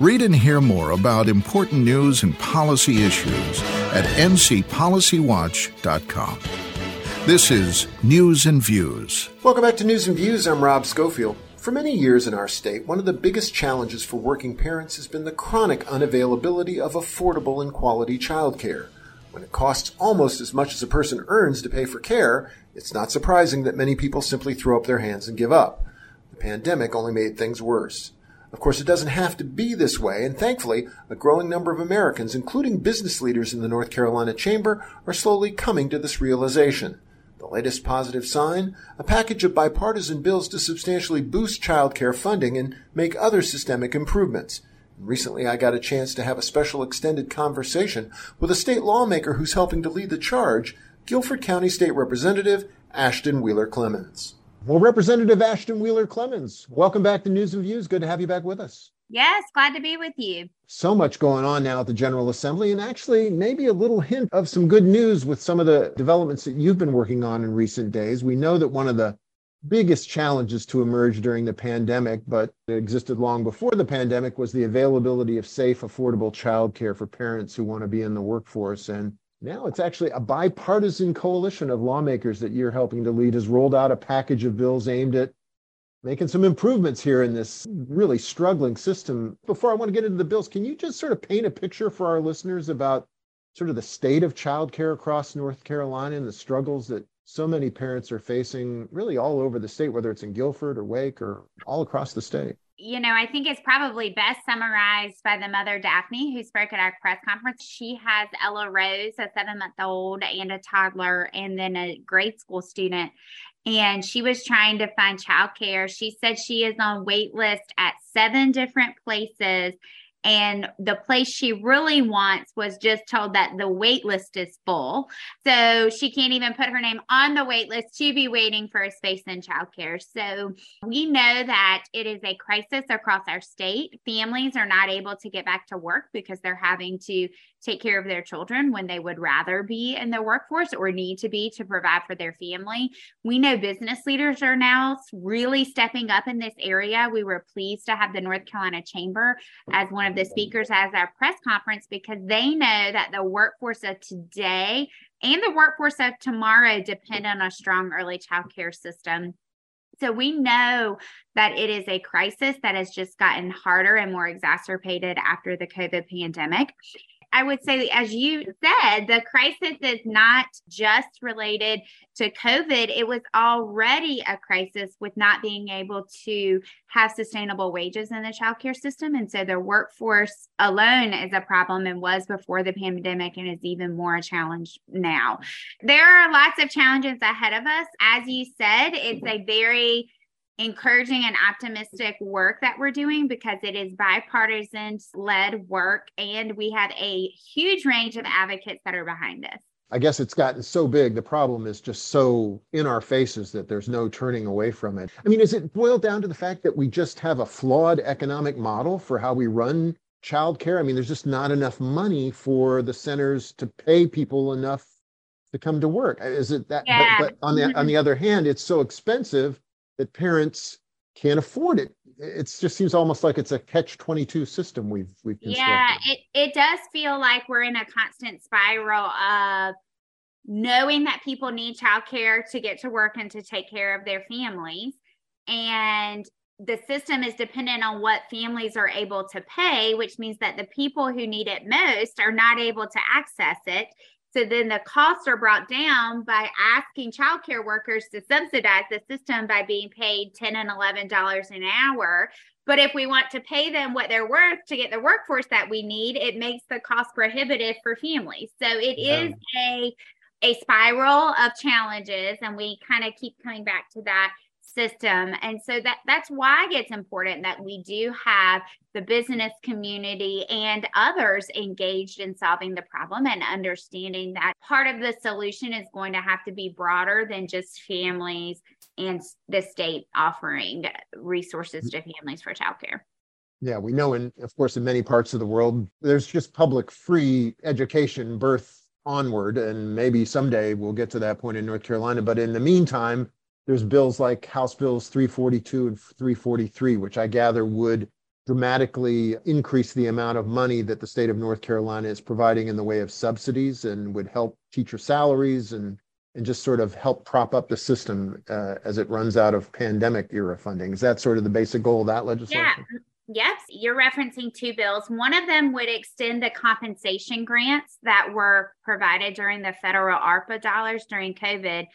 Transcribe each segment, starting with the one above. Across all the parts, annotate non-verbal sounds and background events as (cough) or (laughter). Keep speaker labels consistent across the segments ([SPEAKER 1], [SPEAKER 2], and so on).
[SPEAKER 1] Read and hear more about important news and policy issues at ncpolicywatch.com. This is News and Views.
[SPEAKER 2] Welcome back to News and Views. I'm Rob Schofield. For many years in our state, one of the biggest challenges for working parents has been the chronic unavailability of affordable and quality childcare. When it costs almost as much as a person earns to pay for care, it's not surprising that many people simply throw up their hands and give up. The pandemic only made things worse. Of course, it doesn't have to be this way, and thankfully, a growing number of Americans, including business leaders in the North Carolina Chamber, are slowly coming to this realization. The latest positive sign? A package of bipartisan bills to substantially boost child care funding and make other systemic improvements. Recently, I got a chance to have a special extended conversation with a state lawmaker who's helping to lead the charge, Guilford County State Representative Ashton Wheeler Clemmons.
[SPEAKER 3] Well, Representative Ashton Wheeler Clemmons, welcome back to News and Views. Good to have you back with us.
[SPEAKER 4] Yes, glad to be with you.
[SPEAKER 3] So much going on now at the General Assembly, and actually, maybe a little hint of some good news with some of the developments that you've been working on in recent days. We know that one of the biggest challenges to emerge during the pandemic, but it existed long before the pandemic, was the availability of safe, affordable childcare for parents who want to be in the workforce. And now it's actually a bipartisan coalition of lawmakers that you're helping to lead has rolled out a package of bills aimed at making some improvements here in this really struggling system. Before I want to get into the bills, can you just sort of paint a picture for our listeners about sort of the state of childcare across North Carolina and the struggles that so many parents are facing really all over the state, whether it's in Guilford or Wake or all across the state?
[SPEAKER 4] You know, I think it's probably best summarized by the mother Daphne who spoke at our press conference. She has Ella Rose, a seven month old, and a toddler, and then a grade school student. And she was trying to find childcare. She said she is on wait list at seven different places and the place she really wants was just told that the wait list is full. So she can't even put her name on the wait list to be waiting for a space in childcare. So we know that it is a crisis across our state. Families are not able to get back to work because they're having to take care of their children when they would rather be in the workforce or need to be to provide for their family. We know business leaders are now really stepping up in this area. We were pleased to have the North Carolina Chamber as one of the speakers as our press conference because they know that the workforce of today and the workforce of tomorrow depend on a strong early child care system. So we know that it is a crisis that has just gotten harder and more exacerbated after the COVID pandemic. I would say, as you said, the crisis is not just related to COVID. It was already a crisis with not being able to have sustainable wages in the childcare system. And so the workforce alone is a problem and was before the pandemic and is even more a challenge now. There are lots of challenges ahead of us. As you said, it's a very encouraging and optimistic work that we're doing because it is bipartisan led work and we have a huge range of advocates that are behind us.
[SPEAKER 3] I guess it's gotten so big. The problem is just so in our faces that there's no turning away from it. I mean, is it boiled down to the fact that we just have a flawed economic model for how we run childcare? I mean, there's just not enough money for the centers to pay people enough to come to work. Is it that?
[SPEAKER 4] Yeah.
[SPEAKER 3] But, but on the on the mm-hmm. other hand, it's so expensive that parents can't afford it. It just seems almost like it's a catch 22 system we've we've
[SPEAKER 4] Yeah, it, it does feel like we're in a constant spiral of knowing that people need childcare to get to work and to take care of their families. And the system is dependent on what families are able to pay, which means that the people who need it most are not able to access it. So then the costs are brought down by asking childcare workers to subsidize the system by being paid 10 and $11 an hour. But if we want to pay them what they're worth to get the workforce that we need, it makes the cost prohibitive for families. So it yeah. is a a spiral of challenges and we kind of keep coming back to that system. And so that that's why it's important that we do have the business community and others engaged in solving the problem and understanding that part of the solution is going to have to be broader than just families and the state offering resources to families for childcare.
[SPEAKER 3] Yeah we know and of course in many parts of the world there's just public free education birth onward and maybe someday we'll get to that point in north carolina. But in the meantime there's bills like House Bills 342 and 343, which I gather would dramatically increase the amount of money that the state of North Carolina is providing in the way of subsidies and would help teacher salaries and and just sort of help prop up the system uh, as it runs out of pandemic era funding. Is that sort of the basic goal of that legislation?
[SPEAKER 4] Yeah. Yes, you're referencing two bills. One of them would extend the compensation grants that were provided during the federal ARPA dollars during COVID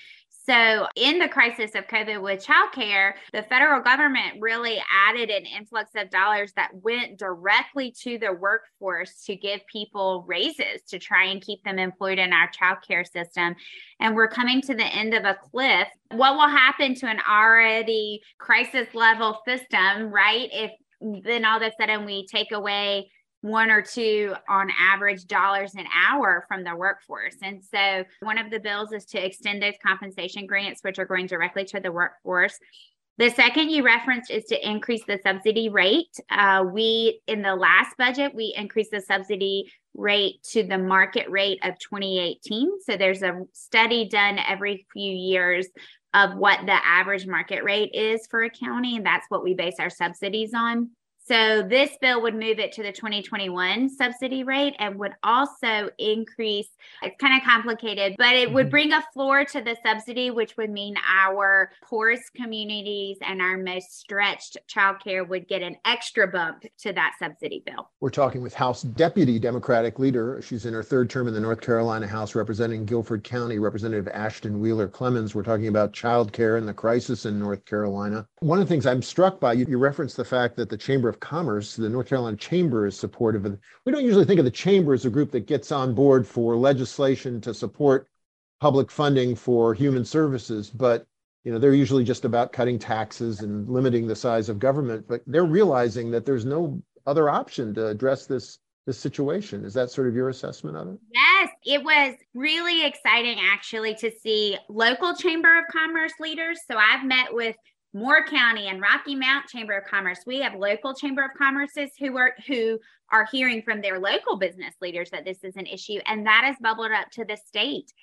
[SPEAKER 4] so, in the crisis of COVID with childcare, the federal government really added an influx of dollars that went directly to the workforce to give people raises to try and keep them employed in our childcare system. And we're coming to the end of a cliff. What will happen to an already crisis level system, right? If then all of a sudden we take away one or two on average dollars an hour from the workforce. And so one of the bills is to extend those compensation grants, which are going directly to the workforce. The second you referenced is to increase the subsidy rate. Uh, we, in the last budget, we increased the subsidy rate to the market rate of 2018. So there's a study done every few years of what the average market rate is for a county, and that's what we base our subsidies on. So this bill would move it to the 2021 subsidy rate and would also increase. It's kind of complicated, but it would mm-hmm. bring a floor to the subsidy, which would mean our poorest communities and our most stretched childcare would get an extra bump to that subsidy bill.
[SPEAKER 3] We're talking with House Deputy Democratic Leader. She's in her third term in the North Carolina House representing Guilford County, Representative Ashton Wheeler Clemmons. We're talking about childcare and the crisis in North Carolina. One of the things I'm struck by, you, you referenced the fact that the Chamber of Commerce, the North Carolina Chamber is supportive of. We don't usually think of the chamber as a group that gets on board for legislation to support public funding for human services, but you know they're usually just about cutting taxes and limiting the size of government. But they're realizing that there's no other option to address this this situation. Is that sort of your assessment of it?
[SPEAKER 4] Yes, it was really exciting actually to see local chamber of commerce leaders. So I've met with Moore County and Rocky Mount Chamber of Commerce. We have local Chamber of Commerces who are who are hearing from their local business leaders that this is an issue, and that has bubbled up to the state.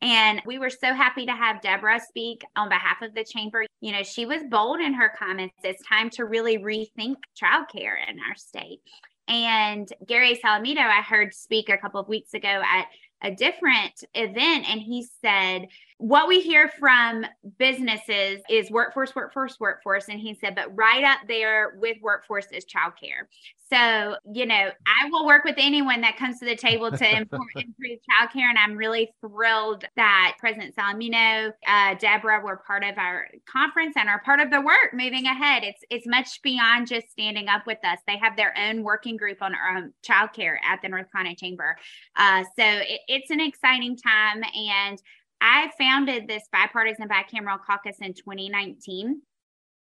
[SPEAKER 4] And we were so happy to have Deborah speak on behalf of the chamber. You know, she was bold in her comments. It's time to really rethink childcare in our state. And Gary Salamido, I heard speak a couple of weeks ago at a different event, and he said, what we hear from businesses is workforce, workforce, workforce. And he said, but right up there with workforce is childcare. So, you know, I will work with anyone that comes to the table to (laughs) improve, improve childcare. And I'm really thrilled that President Salamido, uh, Deborah were part of our conference and are part of the work moving ahead. It's it's much beyond just standing up with us. They have their own working group on um, childcare at the North Carolina Chamber. Uh, so it, it's an exciting time. And I founded this bipartisan bicameral caucus in 2019.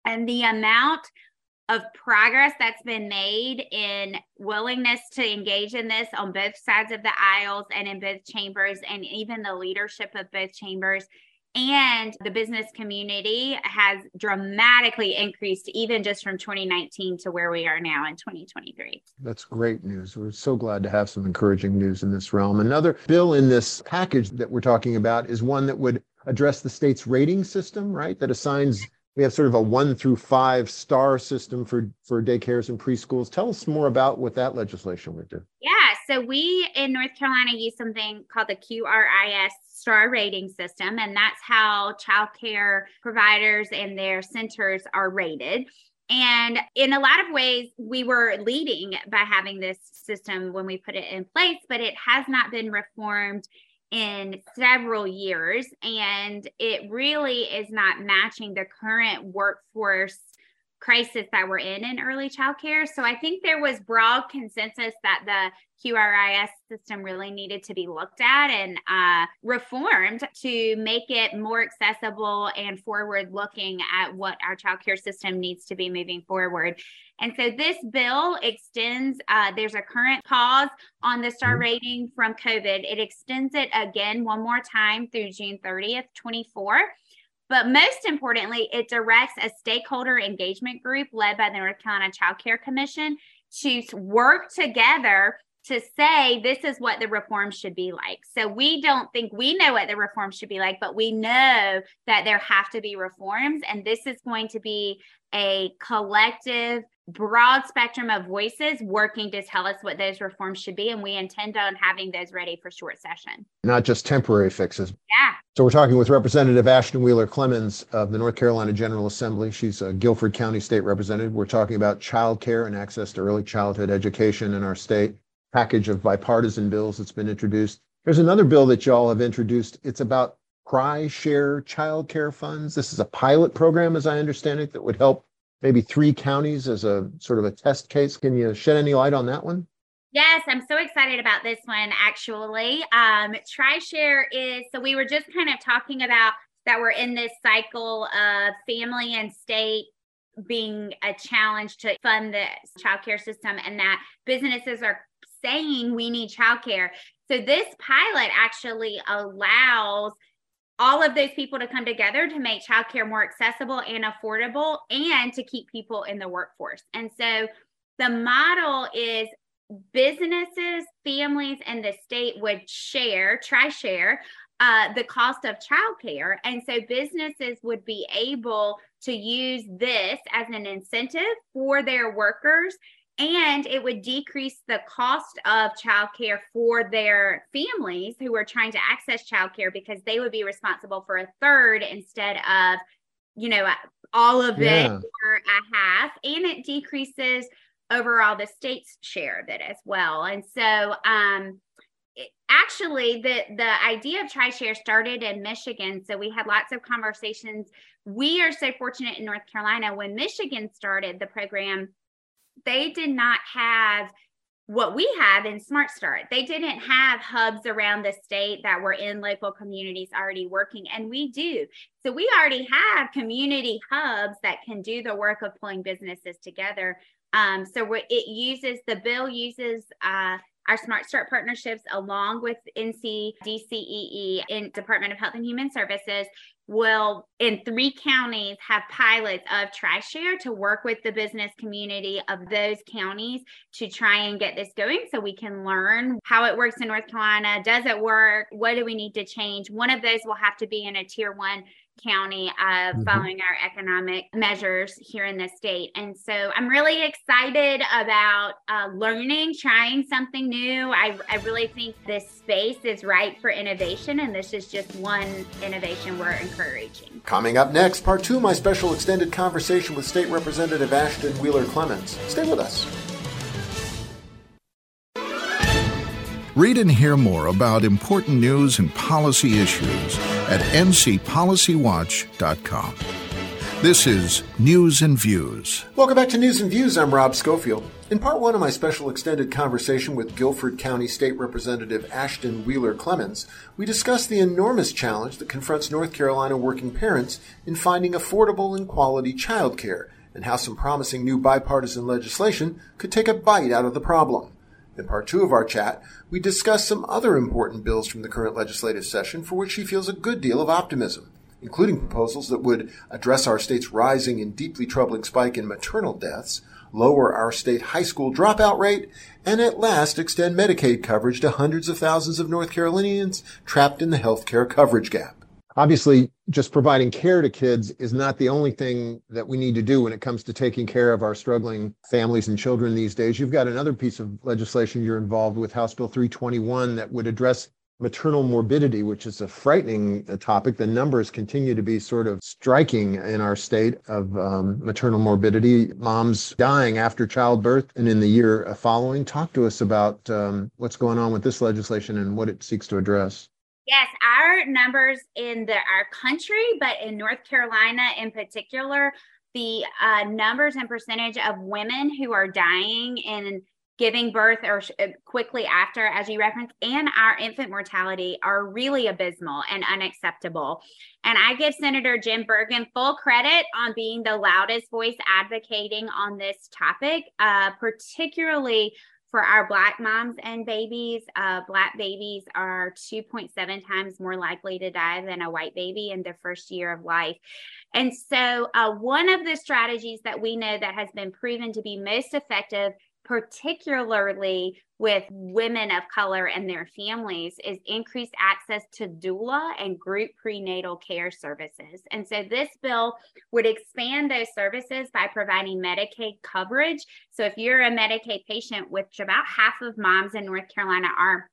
[SPEAKER 4] And the amount of progress that's been made in willingness to engage in this on both sides of the aisles and in both chambers, and even the leadership of both chambers and the business community has dramatically increased even just from 2019 to where we are now in 2023
[SPEAKER 3] that's great news. We're so glad to have some encouraging news in this realm. Another bill in this package that we're talking about is one that would address the state's rating system right? That assigns we have sort of a one through five star system for for daycares and preschools tell us more about what that legislation would do
[SPEAKER 4] yeah so we in north carolina use something called the qris star rating system, and that's how childcare providers and their centers are rated. And in a lot of ways, we were leading by having this system when we put it in place, but it has not been reformed in several years. And it really is not matching the current workforce crisis that we're in in early childcare. So I think there was broad consensus that the QRIS system really needed to be looked at and uh, reformed to make it more accessible and forward looking at what our childcare system needs to be moving forward. And so this bill extends, uh, there's a current pause on the star mm-hmm. rating from COVID. It extends it again one more time through June 30th, 24. But most importantly, it directs a stakeholder engagement group led by the North Carolina Child Care Commission to work together to say this is what the reform should be like. So we don't think we know what the reform should be like, but we know that there have to be reforms. And this is going to be a collective, broad spectrum of voices working to tell us what those reforms should be. And we intend on having those ready for short session.
[SPEAKER 3] Not just temporary fixes.
[SPEAKER 4] Yeah.
[SPEAKER 3] So we're talking with Representative Ashton Wheeler Clemmons of the North Carolina General Assembly. She's a Guilford County State Representative. We're talking about child care and access to early childhood education in our state package of bipartisan bills that's been introduced. There's another bill that y'all have introduced. It's about TriShare Child Care Funds. This is a pilot program, as I understand it, that would help maybe three counties as a sort of a test case. Can you shed any light on that one?
[SPEAKER 4] Yes, I'm so excited about this one actually. Um, TriShare is so we were just kind of talking about that we're in this cycle of family and state being a challenge to fund the childcare system and that businesses are saying we need childcare. So this pilot actually allows all of those people to come together to make childcare more accessible and affordable and to keep people in the workforce. And so the model is businesses, families, and the state would share, tri-share uh, the cost of childcare. And so businesses would be able to use this as an incentive for their workers and it would decrease the cost of childcare for their families who are trying to access childcare because they would be responsible for a third instead of you know all of yeah. it or a half. And it decreases overall the state's share of it as well. And so um it, actually the the idea of tri-share started in michigan. So we had lots of conversations. We are so fortunate in north carolina. When michigan started the program they did not have what we have in Smart Start. They didn't have hubs around the state that were in local communities already working, and we do. So we already have community hubs that can do the work of pulling businesses together. Um, so it uses the bill uses uh, our Smart Start partnerships along with NC DCEE in Department of Health and Human Services will in three counties have pilots of TriShare to work with the business community of those counties to try and get this going so we can learn how it works in North Carolina. Does it work? What do we need to change? One of those will have to be in a tier one county uh, mm-hmm. following our economic measures here in the state. And so I'm really excited about uh, learning, trying something new. I, I really think this space is right for innovation, and this is just one innovation we're encouraging.
[SPEAKER 2] Coming up next, part two of my special extended conversation with State Representative Ashton Wheeler Clemmons. Stay with us.
[SPEAKER 1] Read and hear more about important news and policy issues at ncpolicywatch.com. This is News and Views.
[SPEAKER 2] Welcome back to News and Views. I'm Rob Schofield. In part one of my special extended conversation with Guilford County State Representative Ashton Wheeler Clemmons, we discussed the enormous challenge that confronts North Carolina working parents in finding affordable and quality childcare and how some promising new bipartisan legislation could take a bite out of the problem. In part two of our chat, we discuss some other important bills from the current legislative session for which she feels a good deal of optimism, including proposals that would address our state's rising and deeply troubling spike in maternal deaths, lower our state high school dropout rate, and at last extend Medicaid coverage to hundreds of thousands of North Carolinians trapped in the health care coverage gap
[SPEAKER 3] obviously just providing care to kids is not the only thing that we need to do when it comes to taking care of our struggling families and children these days. You've got another piece of legislation you're involved with, House Bill 321, that would address maternal morbidity, which is a frightening uh, topic. The numbers continue to be sort of striking in our state of um, maternal morbidity, moms dying after childbirth and in the year following. Talk to us about um, what's going on with this legislation and what it seeks to address.
[SPEAKER 4] Yes, our numbers in the our country, but in North Carolina in particular, the uh, numbers and percentage of women who are dying in giving birth or sh- uh, quickly after, as you referenced, and our infant mortality are really abysmal and unacceptable. And I give Senator Jim Burgin full credit on being the loudest voice advocating on this topic, uh, particularly for our Black moms and babies, uh, Black babies are 2.7 times more likely to die than a white baby in their first year of life. And so, uh, one of the strategies that we know that has been proven to be most effective particularly with women of color and their families, is increased access to doula and group prenatal care services. And so this bill would expand those services by providing Medicaid coverage. So if you're a Medicaid patient, which about half of moms in North Carolina are,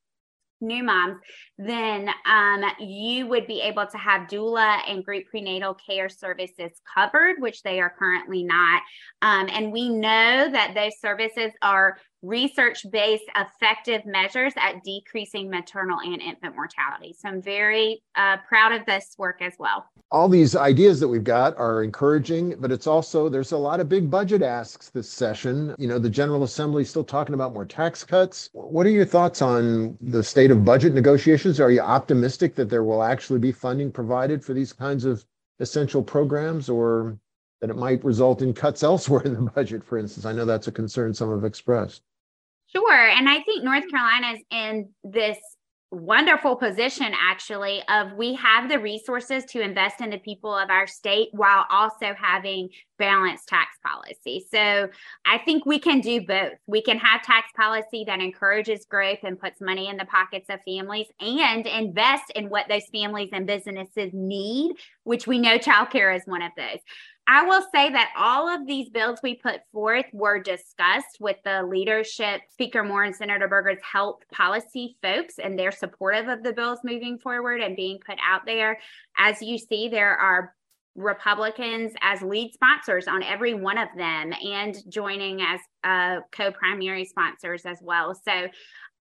[SPEAKER 4] new moms, then um, you would be able to have doula and group prenatal care services covered, which they are currently not. Um, and we know that those services are research based effective measures at decreasing maternal and infant mortality. So I'm very uh, proud of this work as well.
[SPEAKER 3] All these ideas that we've got are encouraging, but it's also, there's a lot of big budget asks this session. You know, the General Assembly is still talking about more tax cuts. What are your thoughts on the state of budget negotiations? Are you optimistic that there will actually be funding provided for these kinds of essential programs or that it might result in cuts (laughs) elsewhere in the budget, for instance? I know that's a concern some have expressed.
[SPEAKER 4] Sure. And I think North mm-hmm. Carolina is in this wonderful position actually of we have the resources to invest in the people of our state while also having balanced tax policy. So I think we can do both. We can have tax policy that encourages growth and puts money in the pockets of families and invest in what those families and businesses need, which we know childcare is one of those. I will say that all of these bills we put forth were discussed with the leadership, Speaker Moore and Senator Berger's health policy folks, and they're supportive of the bills moving forward and being put out there. As you see, there are Republicans as lead sponsors on every one of them and joining as uh, co primary sponsors as well. So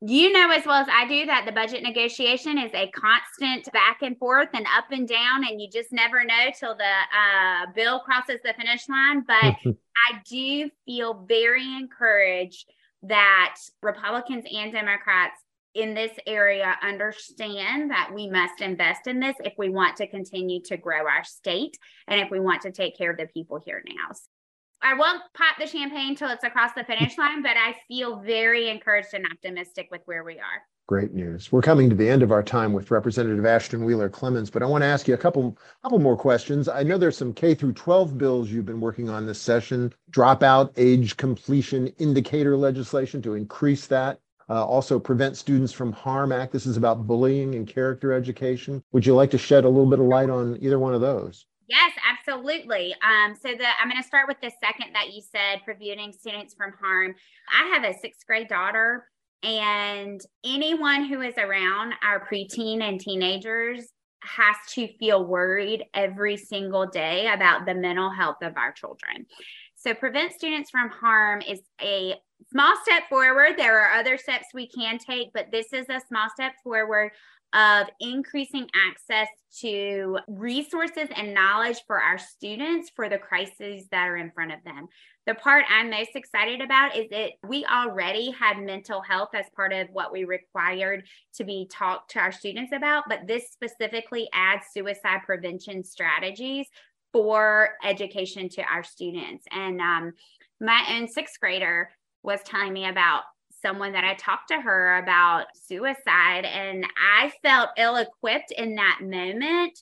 [SPEAKER 4] you know as well as I do that the budget negotiation is a constant back and forth and up and down, and you just never know till the uh, bill crosses the finish line. But (laughs) I do feel very encouraged that Republicans and Democrats in this area understand that we must invest in this if we want to continue to grow our state and if we want to take care of the people here now. I won't pop the champagne till it's across the finish line, but I feel very encouraged and optimistic with where we are.
[SPEAKER 3] Great news. We're coming to the end of our time with Representative Ashton Wheeler Clemmons, but I want to ask you a couple couple more questions. I know there's some K through 12 bills you've been working on this session, dropout age completion indicator legislation to increase that. Uh, also, Prevent Students from Harm Act. This is about bullying and character education. Would you like to shed a little bit of light on either one of those?
[SPEAKER 4] Yes, absolutely. Um, so the I'm going to start with the second that you said, preventing students from harm. I have a sixth grade daughter, and anyone who is around our preteen and teenagers has to feel worried every single day about the mental health of our children. So, prevent students from harm is a small step forward. There are other steps we can take, but this is a small step forward of increasing access to resources and knowledge for our students for the crises that are in front of them. The part I'm most excited about is that we already had mental health as part of what we required to be talked to our students about, but this specifically adds suicide prevention strategies for education to our students. And um, my own sixth grader was telling me about someone that I talked to her about suicide, and I felt ill equipped in that moment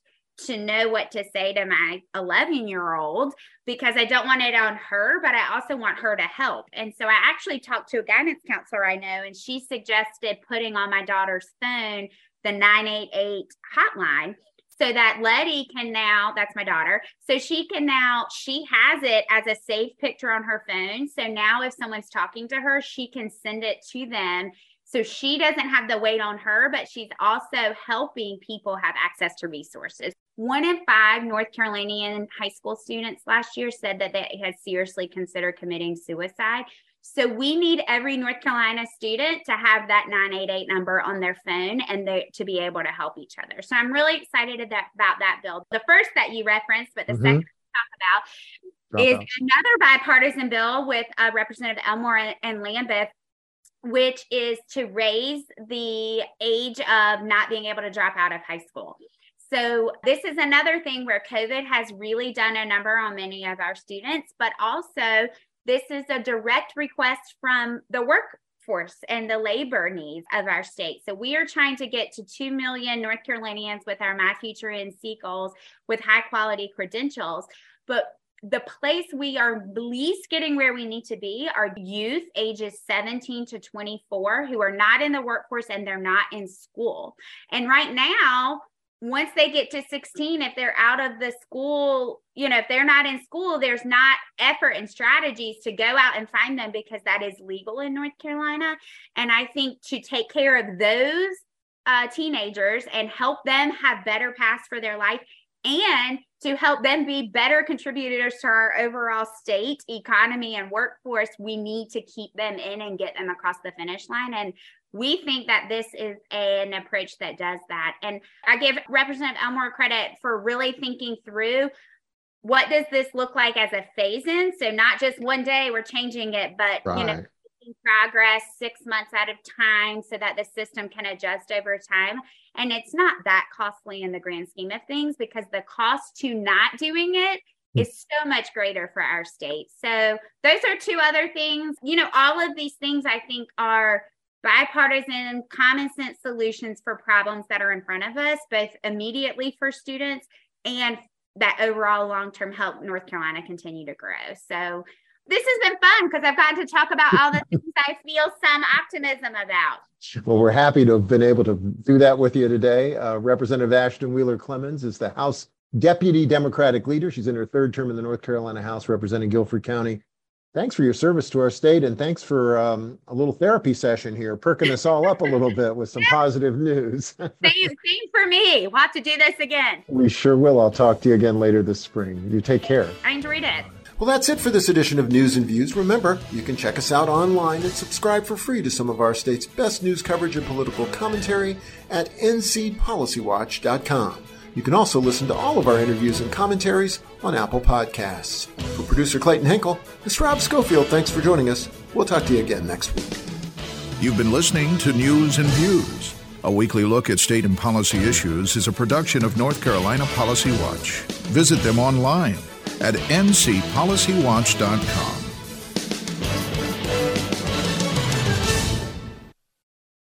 [SPEAKER 4] to know what to say to my 11 year old because I don't want it on her, but I also want her to help. And so I actually talked to a guidance counselor I know, and she suggested putting on my daughter's phone the 988 hotline so that Letty can now, that's my daughter, so she can now, she has it as a safe picture on her phone. So now if someone's talking to her, she can send it to them. So she doesn't have the weight on her, but she's also helping people have access to resources. One in five North Carolinian high school students last year said that they had seriously considered committing suicide. So we need every North Carolina student to have that 988 number on their phone and to be able to help each other. So I'm really excited about that bill. The first that you referenced, but the mm-hmm. second talk about is another bipartisan bill with uh, Representative Elmore and, and Lambeth which is to raise the age of not being able to drop out of high school. So, this is another thing where COVID has really done a number on many of our students, but also this is a direct request from the workforce and the labor needs of our state. So we are trying to get to 2 million North Carolinians with our My Future NC goals with high quality credentials. But the place we are least getting where we need to be are youth ages 17 to 24 who are not in the workforce and they're not in school. And right now, once they get to 16 if they're out of the school you know if they're not in school there's not effort and strategies to go out and find them because that is legal in north carolina. And i think to take care of those uh, teenagers and help them have better paths for their life and to help them be better contributors to our overall state economy and workforce we need to keep them in and get them across the finish line. And we think that this is an approach that does that and i give representative elmore credit for really thinking through what does this look like as a phase in so not just one day we're changing it but right. you know progress six months at a time so that the system can adjust over time. And it's not that costly in the grand scheme of things because the cost to not doing it hmm. so much greater for our state. So those are two other things. You know, all of these things I think are bipartisan, common sense solutions for problems that are in front of us, both immediately for students and that overall long term help North Carolina continue to grow. So this has been fun because I've gotten to talk about all the things I feel some optimism about.
[SPEAKER 3] Well, we're happy to have been able to do that with you today. Uh, Representative Ashton Wheeler Clemmons is the House Deputy Democratic Leader. She's in her third term in the North Carolina House representing Guilford County. Thanks for your service to our state, and thanks for um, a little therapy session here, perking us all up a little bit with some (laughs) positive news. (laughs)
[SPEAKER 4] same, same for me. We'll have to do this again.
[SPEAKER 3] We sure will. I'll talk to you again later this spring. You take care.
[SPEAKER 4] I enjoyed it.
[SPEAKER 2] Well, that's it for this edition of News and Views. Remember, you can check us out online and subscribe for free to some of our state's best news coverage and political commentary at ncpolicywatch.com. You can also listen to all of our interviews and commentaries on Apple Podcasts. For producer Clayton Henkel, this is Rob Schofield. Thanks for joining us. We'll talk to you again next week.
[SPEAKER 1] You've been listening to News and Views. A weekly look at state and policy issues is a production of North Carolina Policy Watch. Visit them online at ncpolicywatch.com.